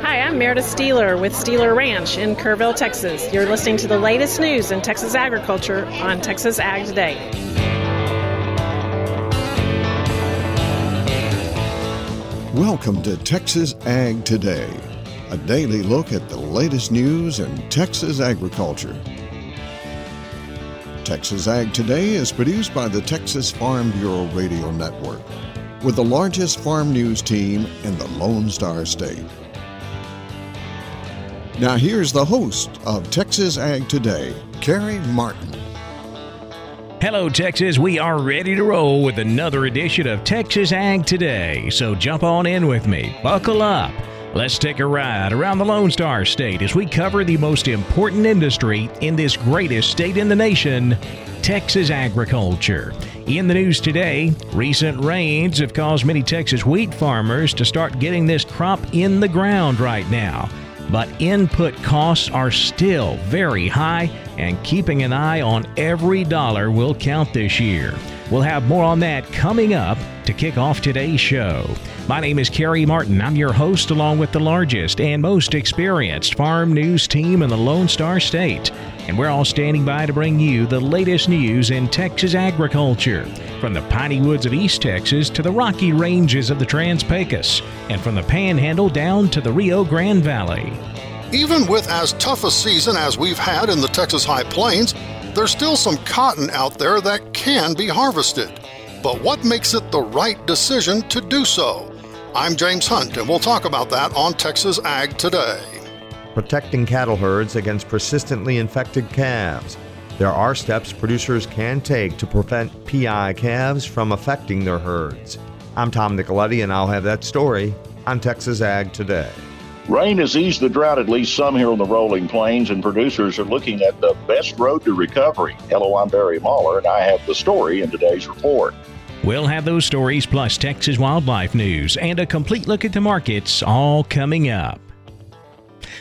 Hi, I'm Meredith Steeler with Steeler Ranch in Kerrville, Texas. You're listening to the latest news in Texas agriculture on Texas Ag Today. Welcome to Texas Ag Today, a daily look at the latest news in Texas agriculture. Texas Ag Today is produced by the Texas Farm Bureau Radio Network, with the largest farm news team in the Lone Star State. Now, here's the host of Texas Ag Today, Carrie Martin. Hello, Texas. We are ready to roll with another edition of Texas Ag Today. So jump on in with me. Buckle up. Let's take a ride around the Lone Star State as we cover the most important industry in this greatest state in the nation, Texas agriculture. In the news today, recent rains have caused many Texas wheat farmers to start getting this crop in the ground right now but input costs are still very high, and keeping an eye on every dollar will count this year. We'll have more on that coming up to kick off today's show. My name is Kerry Martin. I'm your host, along with the largest and most experienced farm news team in the Lone Star State. And we're all standing by to bring you the latest news in Texas agriculture, from the piney woods of East Texas to the rocky ranges of the Trans Pecos, and from the Panhandle down to the Rio Grande Valley. Even with as tough a season as we've had in the Texas High Plains, there's still some cotton out there that can be harvested. But what makes it the right decision to do so? I'm James Hunt, and we'll talk about that on Texas Ag Today. Protecting cattle herds against persistently infected calves. There are steps producers can take to prevent PI calves from affecting their herds. I'm Tom Nicoletti, and I'll have that story on Texas Ag Today. Rain has eased the drought at least some here on the rolling plains, and producers are looking at the best road to recovery. Hello, I'm Barry Mahler, and I have the story in today's report. We'll have those stories plus Texas wildlife news and a complete look at the markets all coming up.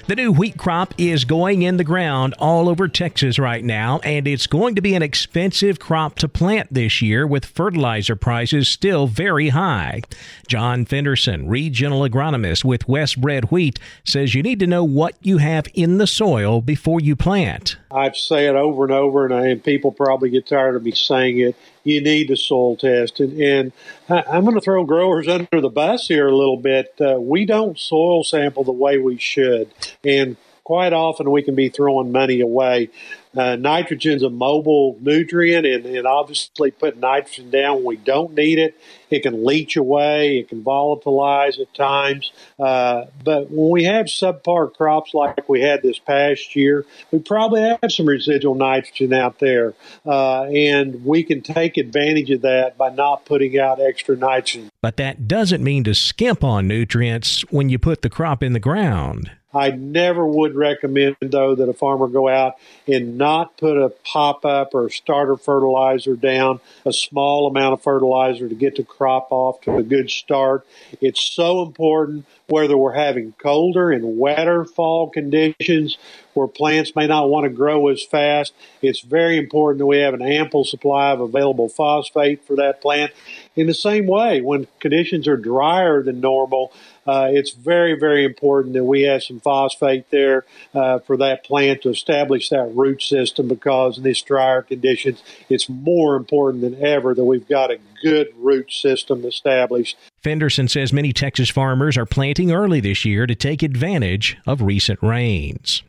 The new wheat crop is going in the ground all over Texas right now, and it's going to be an expensive crop to plant this year with fertilizer prices still very high. John Fenderson, regional agronomist with Westbred Wheat, says you need to know what you have in the soil before you plant. I've said over and over, and, and people probably get tired of me saying it you need to soil test. And, and I'm going to throw growers under the bus here a little bit. Uh, we don't soil sample the way we should. And quite often we can be throwing money away. Uh, nitrogen's a mobile nutrient, and, and obviously putting nitrogen down when we don't need it. It can leach away, it can volatilize at times. Uh, but when we have subpar crops like we had this past year, we probably have some residual nitrogen out there, uh, and we can take advantage of that by not putting out extra nitrogen. But that doesn't mean to skimp on nutrients when you put the crop in the ground. I never would recommend, though, that a farmer go out and not put a pop up or starter fertilizer down, a small amount of fertilizer to get the crop off to a good start. It's so important whether we're having colder and wetter fall conditions where plants may not want to grow as fast. It's very important that we have an ample supply of available phosphate for that plant. In the same way, when conditions are drier than normal, uh, it's very, very important that we have some phosphate there uh, for that plant to establish that root system because in these drier conditions, it's more important than ever that we've got a good root system established. Fenderson says many Texas farmers are planting early this year to take advantage of recent rains.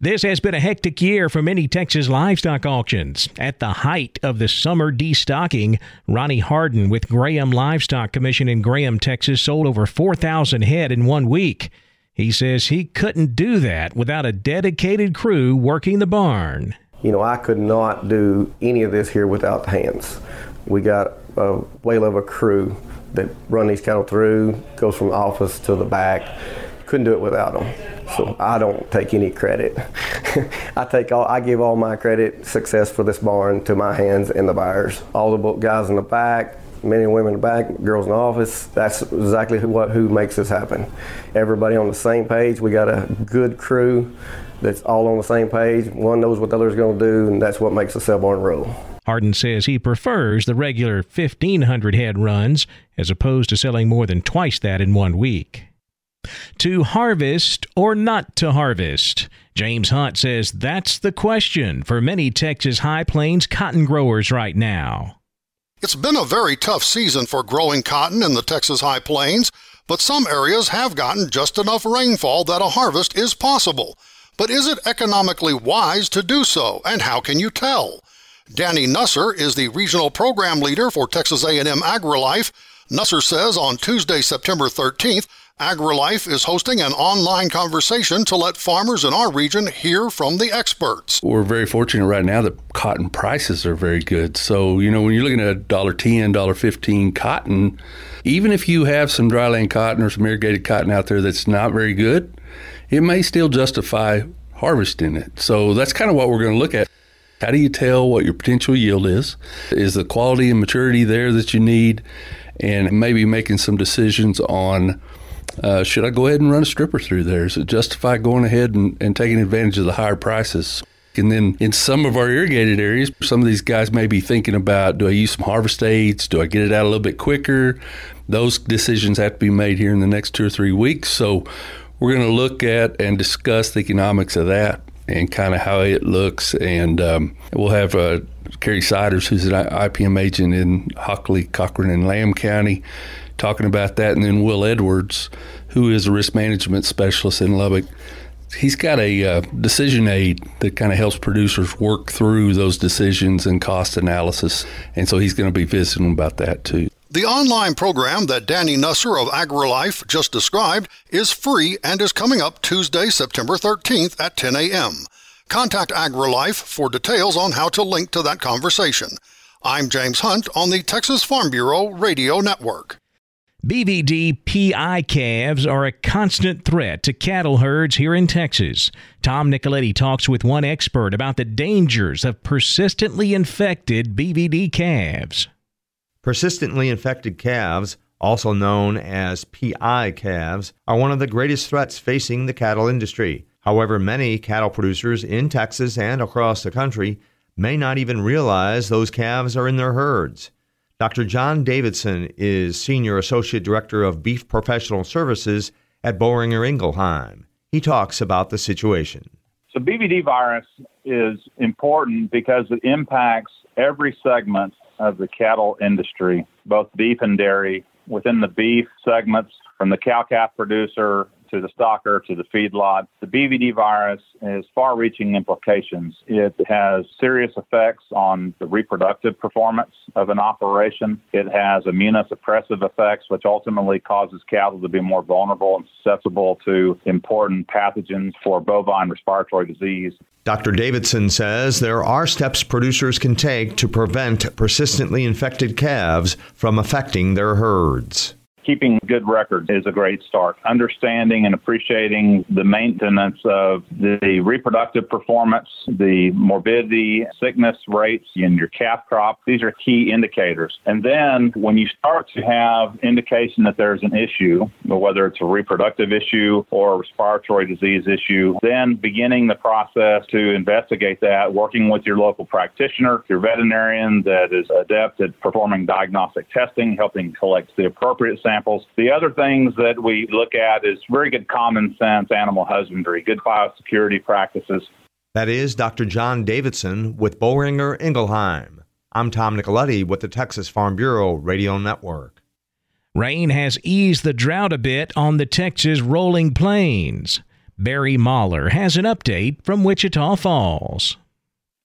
This has been a hectic year for many Texas livestock auctions. At the height of the summer destocking, Ronnie Harden with Graham Livestock Commission in Graham, Texas, sold over 4,000 head in one week. He says he couldn't do that without a dedicated crew working the barn. You know, I could not do any of this here without the hands. We got a whale of a crew that run these cattle through, goes from office to the back. Couldn't do it without them. So I don't take any credit. I take all, I give all my credit, success for this barn to my hands and the buyers. All the guys in the back, men and women in the back, girls in the office. That's exactly who, what who makes this happen. Everybody on the same page. We got a good crew that's all on the same page. One knows what the other's going to do, and that's what makes the sale barn roll. Hardin says he prefers the regular 1,500 head runs as opposed to selling more than twice that in one week. To harvest or not to harvest? James Hunt says that's the question for many Texas High Plains cotton growers right now. It's been a very tough season for growing cotton in the Texas High Plains, but some areas have gotten just enough rainfall that a harvest is possible. But is it economically wise to do so, and how can you tell? Danny Nusser is the regional program leader for Texas A&M AgriLife. Nusser says on Tuesday, September 13th, AgriLife is hosting an online conversation to let farmers in our region hear from the experts. We're very fortunate right now that cotton prices are very good. So, you know, when you're looking at $1.10, $1.15 cotton, even if you have some dryland cotton or some irrigated cotton out there that's not very good, it may still justify harvesting it. So that's kind of what we're going to look at. How do you tell what your potential yield is? Is the quality and maturity there that you need? And maybe making some decisions on uh, should I go ahead and run a stripper through there? Is it justify going ahead and, and taking advantage of the higher prices? And then in some of our irrigated areas, some of these guys may be thinking about do I use some harvest aids? Do I get it out a little bit quicker? Those decisions have to be made here in the next two or three weeks. So we're going to look at and discuss the economics of that and kind of how it looks. And um, we'll have uh, Kerry Siders, who's an IPM agent in Hockley, Cochran, and Lamb County talking about that. And then Will Edwards, who is a risk management specialist in Lubbock, he's got a uh, decision aid that kind of helps producers work through those decisions and cost analysis. And so he's going to be visiting about that too. The online program that Danny Nusser of AgriLife just described is free and is coming up Tuesday, September 13th at 10 a.m. Contact AgriLife for details on how to link to that conversation. I'm James Hunt on the Texas Farm Bureau Radio Network. BVD PI calves are a constant threat to cattle herds here in Texas. Tom Nicoletti talks with one expert about the dangers of persistently infected BVD calves. Persistently infected calves, also known as PI calves, are one of the greatest threats facing the cattle industry. However, many cattle producers in Texas and across the country may not even realize those calves are in their herds. Dr. John Davidson is Senior Associate Director of Beef Professional Services at Boehringer Ingelheim. He talks about the situation. So, BVD virus is important because it impacts every segment of the cattle industry, both beef and dairy. Within the beef segments, from the cow calf producer to the stocker to the feedlot. The BVD virus has far reaching implications. It has serious effects on the reproductive performance of an operation. It has immunosuppressive effects, which ultimately causes cattle to be more vulnerable and susceptible to important pathogens for bovine respiratory disease. Dr. Davidson says there are steps producers can take to prevent persistently infected calves from affecting their herds keeping good records is a great start. Understanding and appreciating the maintenance of the reproductive performance, the morbidity, sickness rates in your calf crop, these are key indicators. And then when you start to have indication that there's an issue, whether it's a reproductive issue or a respiratory disease issue, then beginning the process to investigate that, working with your local practitioner, your veterinarian that is adept at performing diagnostic testing, helping collect the appropriate samples samples. The other things that we look at is very good common sense animal husbandry, good biosecurity practices. That is Dr. John Davidson with Boehringer Ingelheim. I'm Tom Nicoletti with the Texas Farm Bureau Radio Network. Rain has eased the drought a bit on the Texas rolling plains. Barry Mahler has an update from Wichita Falls.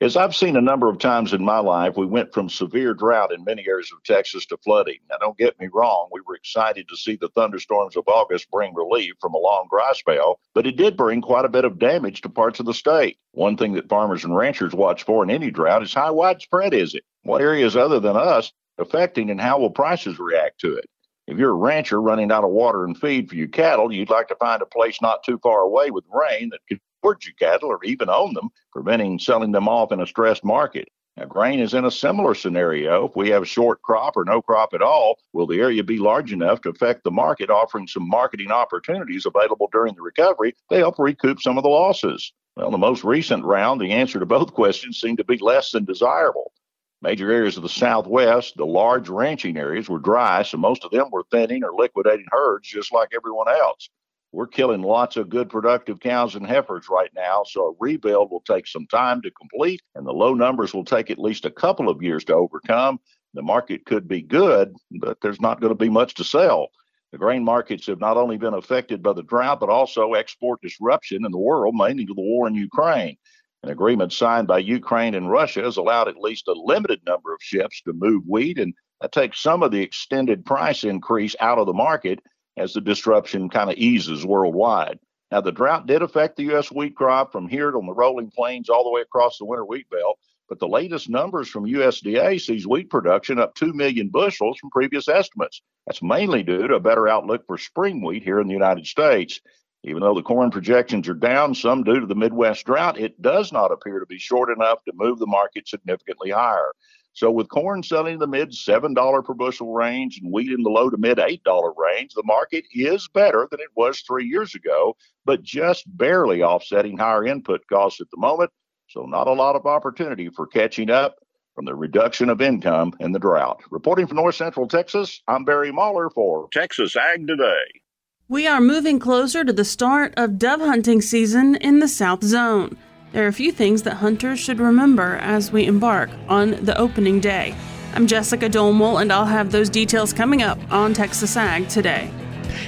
As I've seen a number of times in my life, we went from severe drought in many areas of Texas to flooding. Now, don't get me wrong, we were excited to see the thunderstorms of August bring relief from a long dry spell, but it did bring quite a bit of damage to parts of the state. One thing that farmers and ranchers watch for in any drought is how widespread is it? What areas other than us affecting and how will prices react to it? If you're a rancher running out of water and feed for your cattle, you'd like to find a place not too far away with rain that could towards your cattle or even own them, preventing selling them off in a stressed market. Now, grain is in a similar scenario. If we have a short crop or no crop at all, will the area be large enough to affect the market, offering some marketing opportunities available during the recovery to help recoup some of the losses? Well, the most recent round, the answer to both questions seemed to be less than desirable. Major areas of the Southwest, the large ranching areas, were dry, so most of them were thinning or liquidating herds just like everyone else. We're killing lots of good productive cows and heifers right now, so a rebuild will take some time to complete, and the low numbers will take at least a couple of years to overcome. The market could be good, but there's not going to be much to sell. The grain markets have not only been affected by the drought, but also export disruption in the world, mainly to the war in Ukraine. An agreement signed by Ukraine and Russia has allowed at least a limited number of ships to move wheat, and that takes some of the extended price increase out of the market as the disruption kind of eases worldwide. Now, the drought did affect the U.S. wheat crop from here on the rolling plains all the way across the winter wheat belt, but the latest numbers from USDA sees wheat production up 2 million bushels from previous estimates. That's mainly due to a better outlook for spring wheat here in the United States. Even though the corn projections are down, some due to the Midwest drought, it does not appear to be short enough to move the market significantly higher. So, with corn selling in the mid $7 per bushel range and wheat in the low to mid $8 range, the market is better than it was three years ago, but just barely offsetting higher input costs at the moment. So, not a lot of opportunity for catching up from the reduction of income and the drought. Reporting from North Central Texas, I'm Barry Mahler for Texas Ag Today. We are moving closer to the start of dove hunting season in the South Zone. There are a few things that hunters should remember as we embark on the opening day. I'm Jessica Domel, and I'll have those details coming up on Texas Ag today.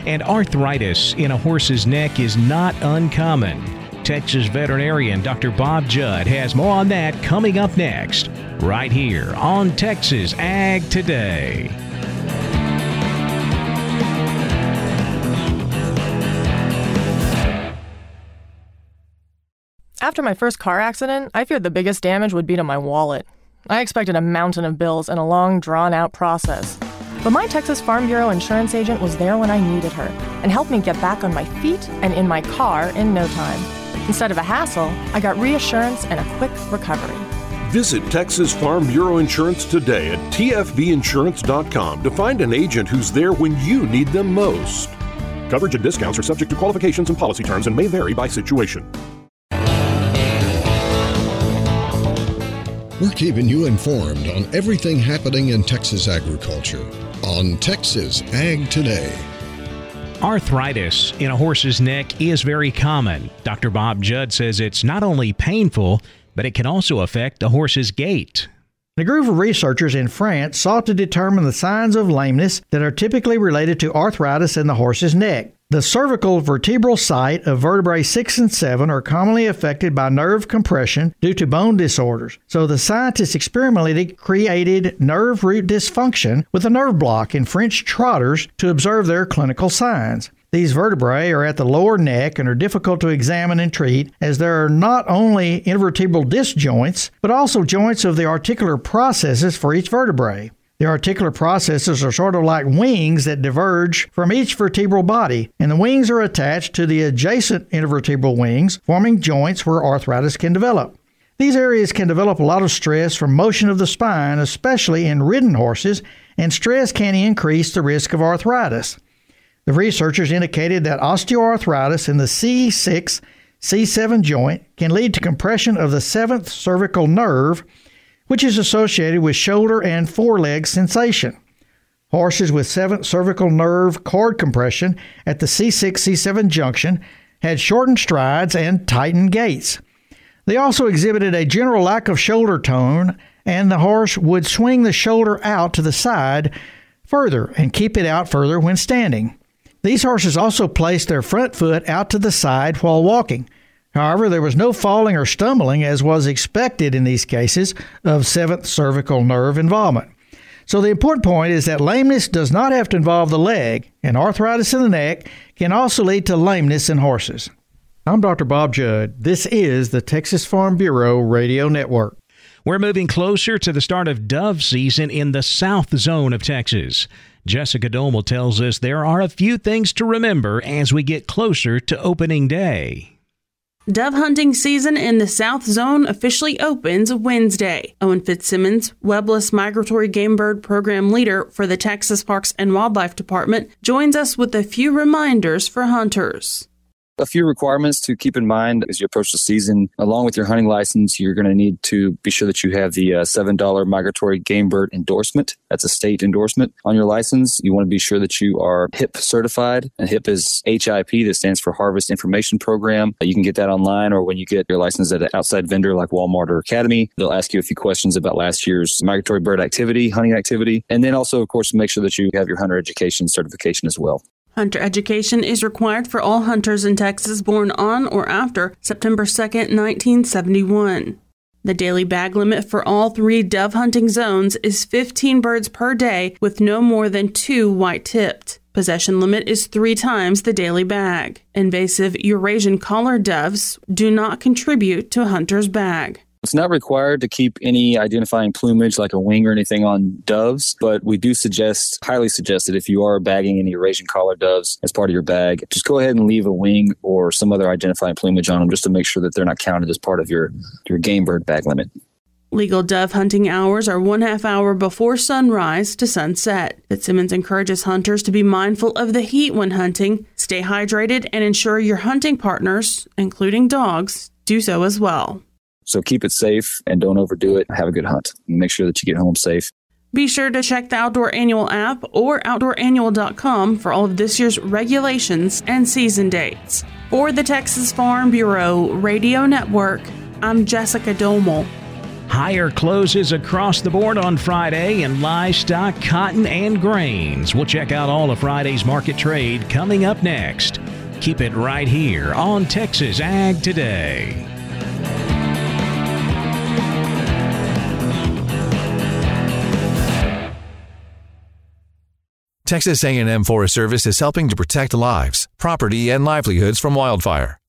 And arthritis in a horse's neck is not uncommon. Texas veterinarian Dr. Bob Judd has more on that coming up next, right here on Texas Ag Today. After my first car accident, I feared the biggest damage would be to my wallet. I expected a mountain of bills and a long, drawn out process. But my Texas Farm Bureau insurance agent was there when I needed her and helped me get back on my feet and in my car in no time. Instead of a hassle, I got reassurance and a quick recovery. Visit Texas Farm Bureau Insurance today at tfbinsurance.com to find an agent who's there when you need them most. Coverage and discounts are subject to qualifications and policy terms and may vary by situation. We're keeping you informed on everything happening in Texas agriculture on Texas Ag Today. Arthritis in a horse's neck is very common. Dr. Bob Judd says it's not only painful, but it can also affect the horse's gait. A group of researchers in France sought to determine the signs of lameness that are typically related to arthritis in the horse's neck. The cervical vertebral site of vertebrae 6 and 7 are commonly affected by nerve compression due to bone disorders. So the scientists experimentally created nerve root dysfunction with a nerve block in French trotters to observe their clinical signs. These vertebrae are at the lower neck and are difficult to examine and treat as there are not only intervertebral disc joints, but also joints of the articular processes for each vertebrae. The articular processes are sort of like wings that diverge from each vertebral body, and the wings are attached to the adjacent intervertebral wings, forming joints where arthritis can develop. These areas can develop a lot of stress from motion of the spine, especially in ridden horses, and stress can increase the risk of arthritis. The researchers indicated that osteoarthritis in the C6 C7 joint can lead to compression of the seventh cervical nerve which is associated with shoulder and foreleg sensation. Horses with seventh cervical nerve cord compression at the C6 C7 junction had shortened strides and tightened gaits. They also exhibited a general lack of shoulder tone, and the horse would swing the shoulder out to the side further and keep it out further when standing. These horses also placed their front foot out to the side while walking. However, there was no falling or stumbling as was expected in these cases of seventh cervical nerve involvement. So, the important point is that lameness does not have to involve the leg, and arthritis in the neck can also lead to lameness in horses. I'm Dr. Bob Judd. This is the Texas Farm Bureau Radio Network. We're moving closer to the start of dove season in the south zone of Texas. Jessica Domel tells us there are a few things to remember as we get closer to opening day. Dove hunting season in the South Zone officially opens Wednesday. Owen Fitzsimmons, Webless Migratory Game Bird Program Leader for the Texas Parks and Wildlife Department, joins us with a few reminders for hunters. A few requirements to keep in mind as you approach the season. Along with your hunting license, you're going to need to be sure that you have the uh, $7 migratory game bird endorsement. That's a state endorsement on your license. You want to be sure that you are HIP certified, and HIP is HIP, that stands for Harvest Information Program. You can get that online or when you get your license at an outside vendor like Walmart or Academy. They'll ask you a few questions about last year's migratory bird activity, hunting activity, and then also, of course, make sure that you have your hunter education certification as well. Hunter education is required for all hunters in Texas born on or after September 2, 1971. The daily bag limit for all three dove hunting zones is 15 birds per day with no more than two white tipped. Possession limit is three times the daily bag. Invasive Eurasian collared doves do not contribute to a hunter's bag. It's not required to keep any identifying plumage like a wing or anything on doves, but we do suggest, highly suggest that if you are bagging any Eurasian collar doves as part of your bag, just go ahead and leave a wing or some other identifying plumage on them just to make sure that they're not counted as part of your, your game bird bag limit. Legal dove hunting hours are one half hour before sunrise to sunset. Fitzsimmons encourages hunters to be mindful of the heat when hunting, stay hydrated, and ensure your hunting partners, including dogs, do so as well. So keep it safe and don't overdo it. Have a good hunt. Make sure that you get home safe. Be sure to check the Outdoor Annual app or OutdoorAnnual.com for all of this year's regulations and season dates. For the Texas Farm Bureau Radio Network, I'm Jessica Domel. Higher closes across the board on Friday in livestock, cotton, and grains. We'll check out all of Friday's market trade coming up next. Keep it right here on Texas Ag Today. Texas A&M Forest Service is helping to protect lives, property, and livelihoods from wildfire.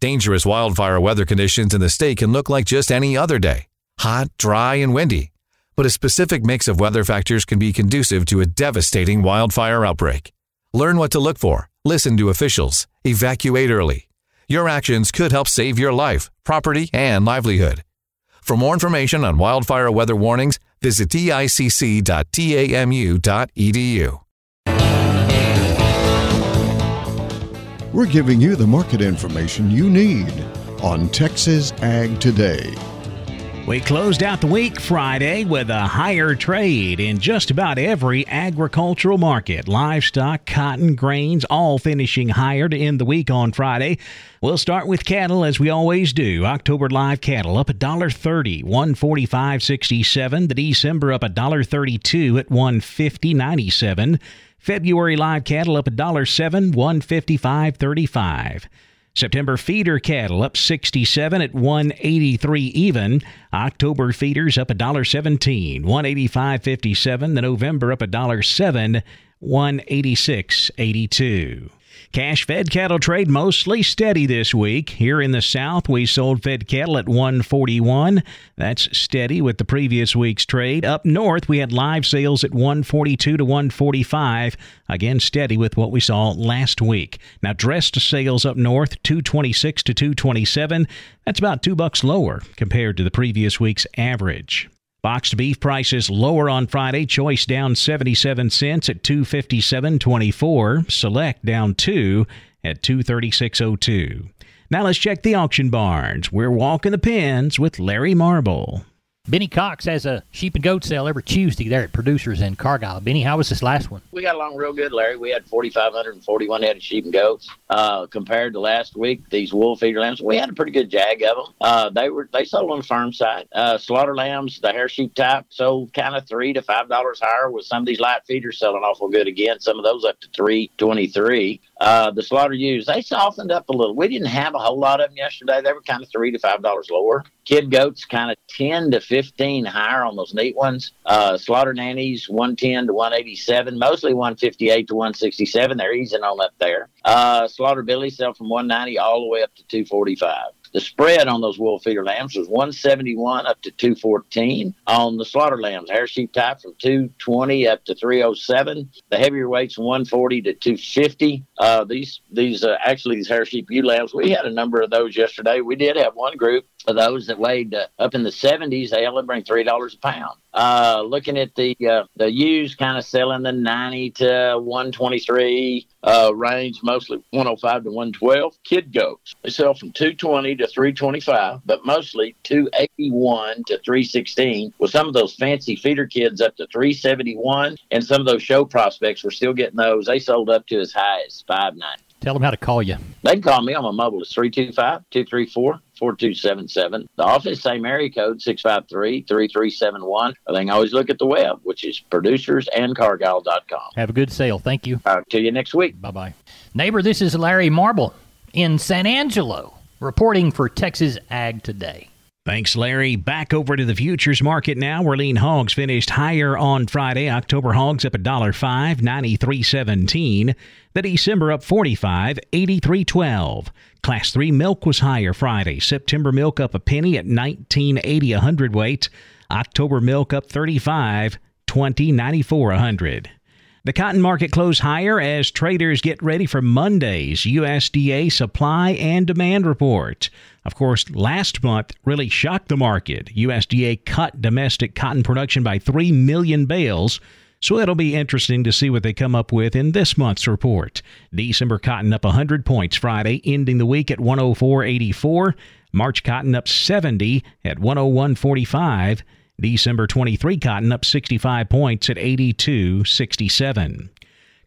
Dangerous wildfire weather conditions in the state can look like just any other day. Hot, dry, and windy. But a specific mix of weather factors can be conducive to a devastating wildfire outbreak. Learn what to look for, listen to officials, evacuate early. Your actions could help save your life, property, and livelihood. For more information on wildfire weather warnings, visit ticc.tamu.edu. We're giving you the market information you need on Texas Ag Today. We closed out the week Friday with a higher trade in just about every agricultural market. Livestock, cotton, grains, all finishing higher to end the week on Friday. We'll start with cattle as we always do. October live cattle up a dollar thirty, one forty five sixty seven. The December up a dollar thirty two at one fifty ninety seven. February live cattle up $1.07, 155.35. September feeder cattle up 67 at 183 even. October feeders up $1.17, 185.57. The November up $1.07, 186.82. Cash fed cattle trade mostly steady this week. Here in the South, we sold fed cattle at 141. That's steady with the previous week's trade. Up north, we had live sales at 142 to 145. Again, steady with what we saw last week. Now, dressed sales up north, 226 to 227. That's about two bucks lower compared to the previous week's average. Boxed beef prices lower on Friday. Choice down 77 cents at 257.24. Select down 2 at 236.02. Now let's check the auction barns. We're walking the pens with Larry Marble. Benny Cox has a sheep and goat sale every Tuesday there at Producers in Cargyle. Benny, how was this last one? We got along real good, Larry. We had 4,541 head of sheep and goats. Uh, compared to last week, these wool feeder lambs, we had a pretty good jag of them. Uh, they were they sold on the farm side. Uh, slaughter lambs, the hair sheep type, sold kind of three to five dollars higher. With some of these light feeders selling awful good again. Some of those up to three twenty three. Uh, the slaughter ewes, they softened up a little. We didn't have a whole lot of them yesterday. They were kind of three to five dollars lower. Kid goats kind of 10 to 15 higher on those neat ones. Uh, slaughter nannies 110 to 187, mostly 158 to 167. They're easing on up there. Uh, slaughter billy sell from 190 all the way up to 245. The spread on those wool feeder lambs was 171 up to 214. On the slaughter lambs, hair sheep type from 220 up to 307. The heavier weights 140 to 250. Uh, these these uh, actually these hair sheep ewe lambs, we had a number of those yesterday. We did have one group For those that weighed uh, up in the 70s, they only bring three dollars a pound. Uh, looking at the uh, the used, kind of selling the 90 to 123 uh, range, mostly 105 to 112. Kid goats they sell from 220 to 325, but mostly 281 to 316. With some of those fancy feeder kids up to 371, and some of those show prospects, we're still getting those. They sold up to as high as 590. Tell them how to call you. They can call me on my mobile. It's 325 234 4277. The office, same area code, 653 3371. Or they can always look at the web, which is producersandcargyle.com. Have a good sale. Thank you. Uh, till you next week. Bye bye. Neighbor, this is Larry Marble in San Angelo reporting for Texas Ag Today. Thanks, Larry. Back over to the futures market now, where lean hogs finished higher on Friday. October hogs up a dollar five, ninety three seventeen. The December up forty five, eighty three twelve. Class three milk was higher Friday. September milk up a penny at nineteen eighty a hundredweight. October milk up thirty five, twenty ninety four a hundred. The cotton market closed higher as traders get ready for Monday's USDA supply and demand report. Of course, last month really shocked the market. USDA cut domestic cotton production by 3 million bales. So it'll be interesting to see what they come up with in this month's report. December cotton up 100 points Friday, ending the week at 104.84. March cotton up 70 at 101.45. December 23 cotton up 65 points at 82.67.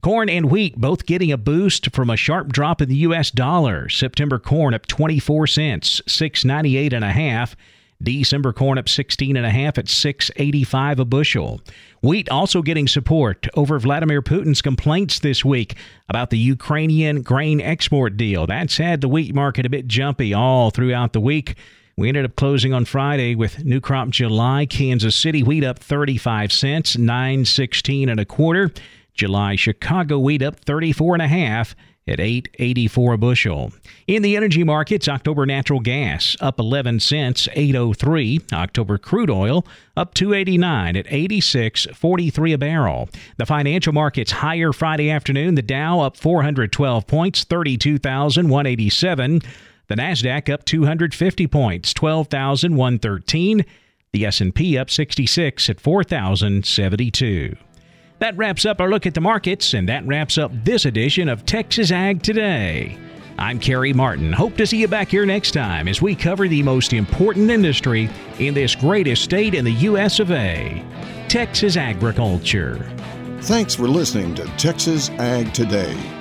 Corn and wheat both getting a boost from a sharp drop in the US dollar. September corn up 24 cents, 698 and a half. December corn up 16 and a half at 685 a bushel. Wheat also getting support over Vladimir Putin's complaints this week about the Ukrainian grain export deal. That's had the wheat market a bit jumpy all throughout the week. We ended up closing on Friday with new crop July Kansas City wheat up 35 cents, 916 and a quarter. July Chicago wheat up 34 and a half at 884 a bushel. In the energy markets, October natural gas up 11 cents, 803. October crude oil up 289 at 86.43 a barrel. The financial markets higher Friday afternoon. The Dow up 412 points, 32,187. The Nasdaq up 250 points, 12,113. The S&P up 66 at 4,072. That wraps up our look at the markets, and that wraps up this edition of Texas Ag Today. I'm Kerry Martin. Hope to see you back here next time as we cover the most important industry in this greatest state in the U.S. of A. Texas agriculture. Thanks for listening to Texas Ag Today.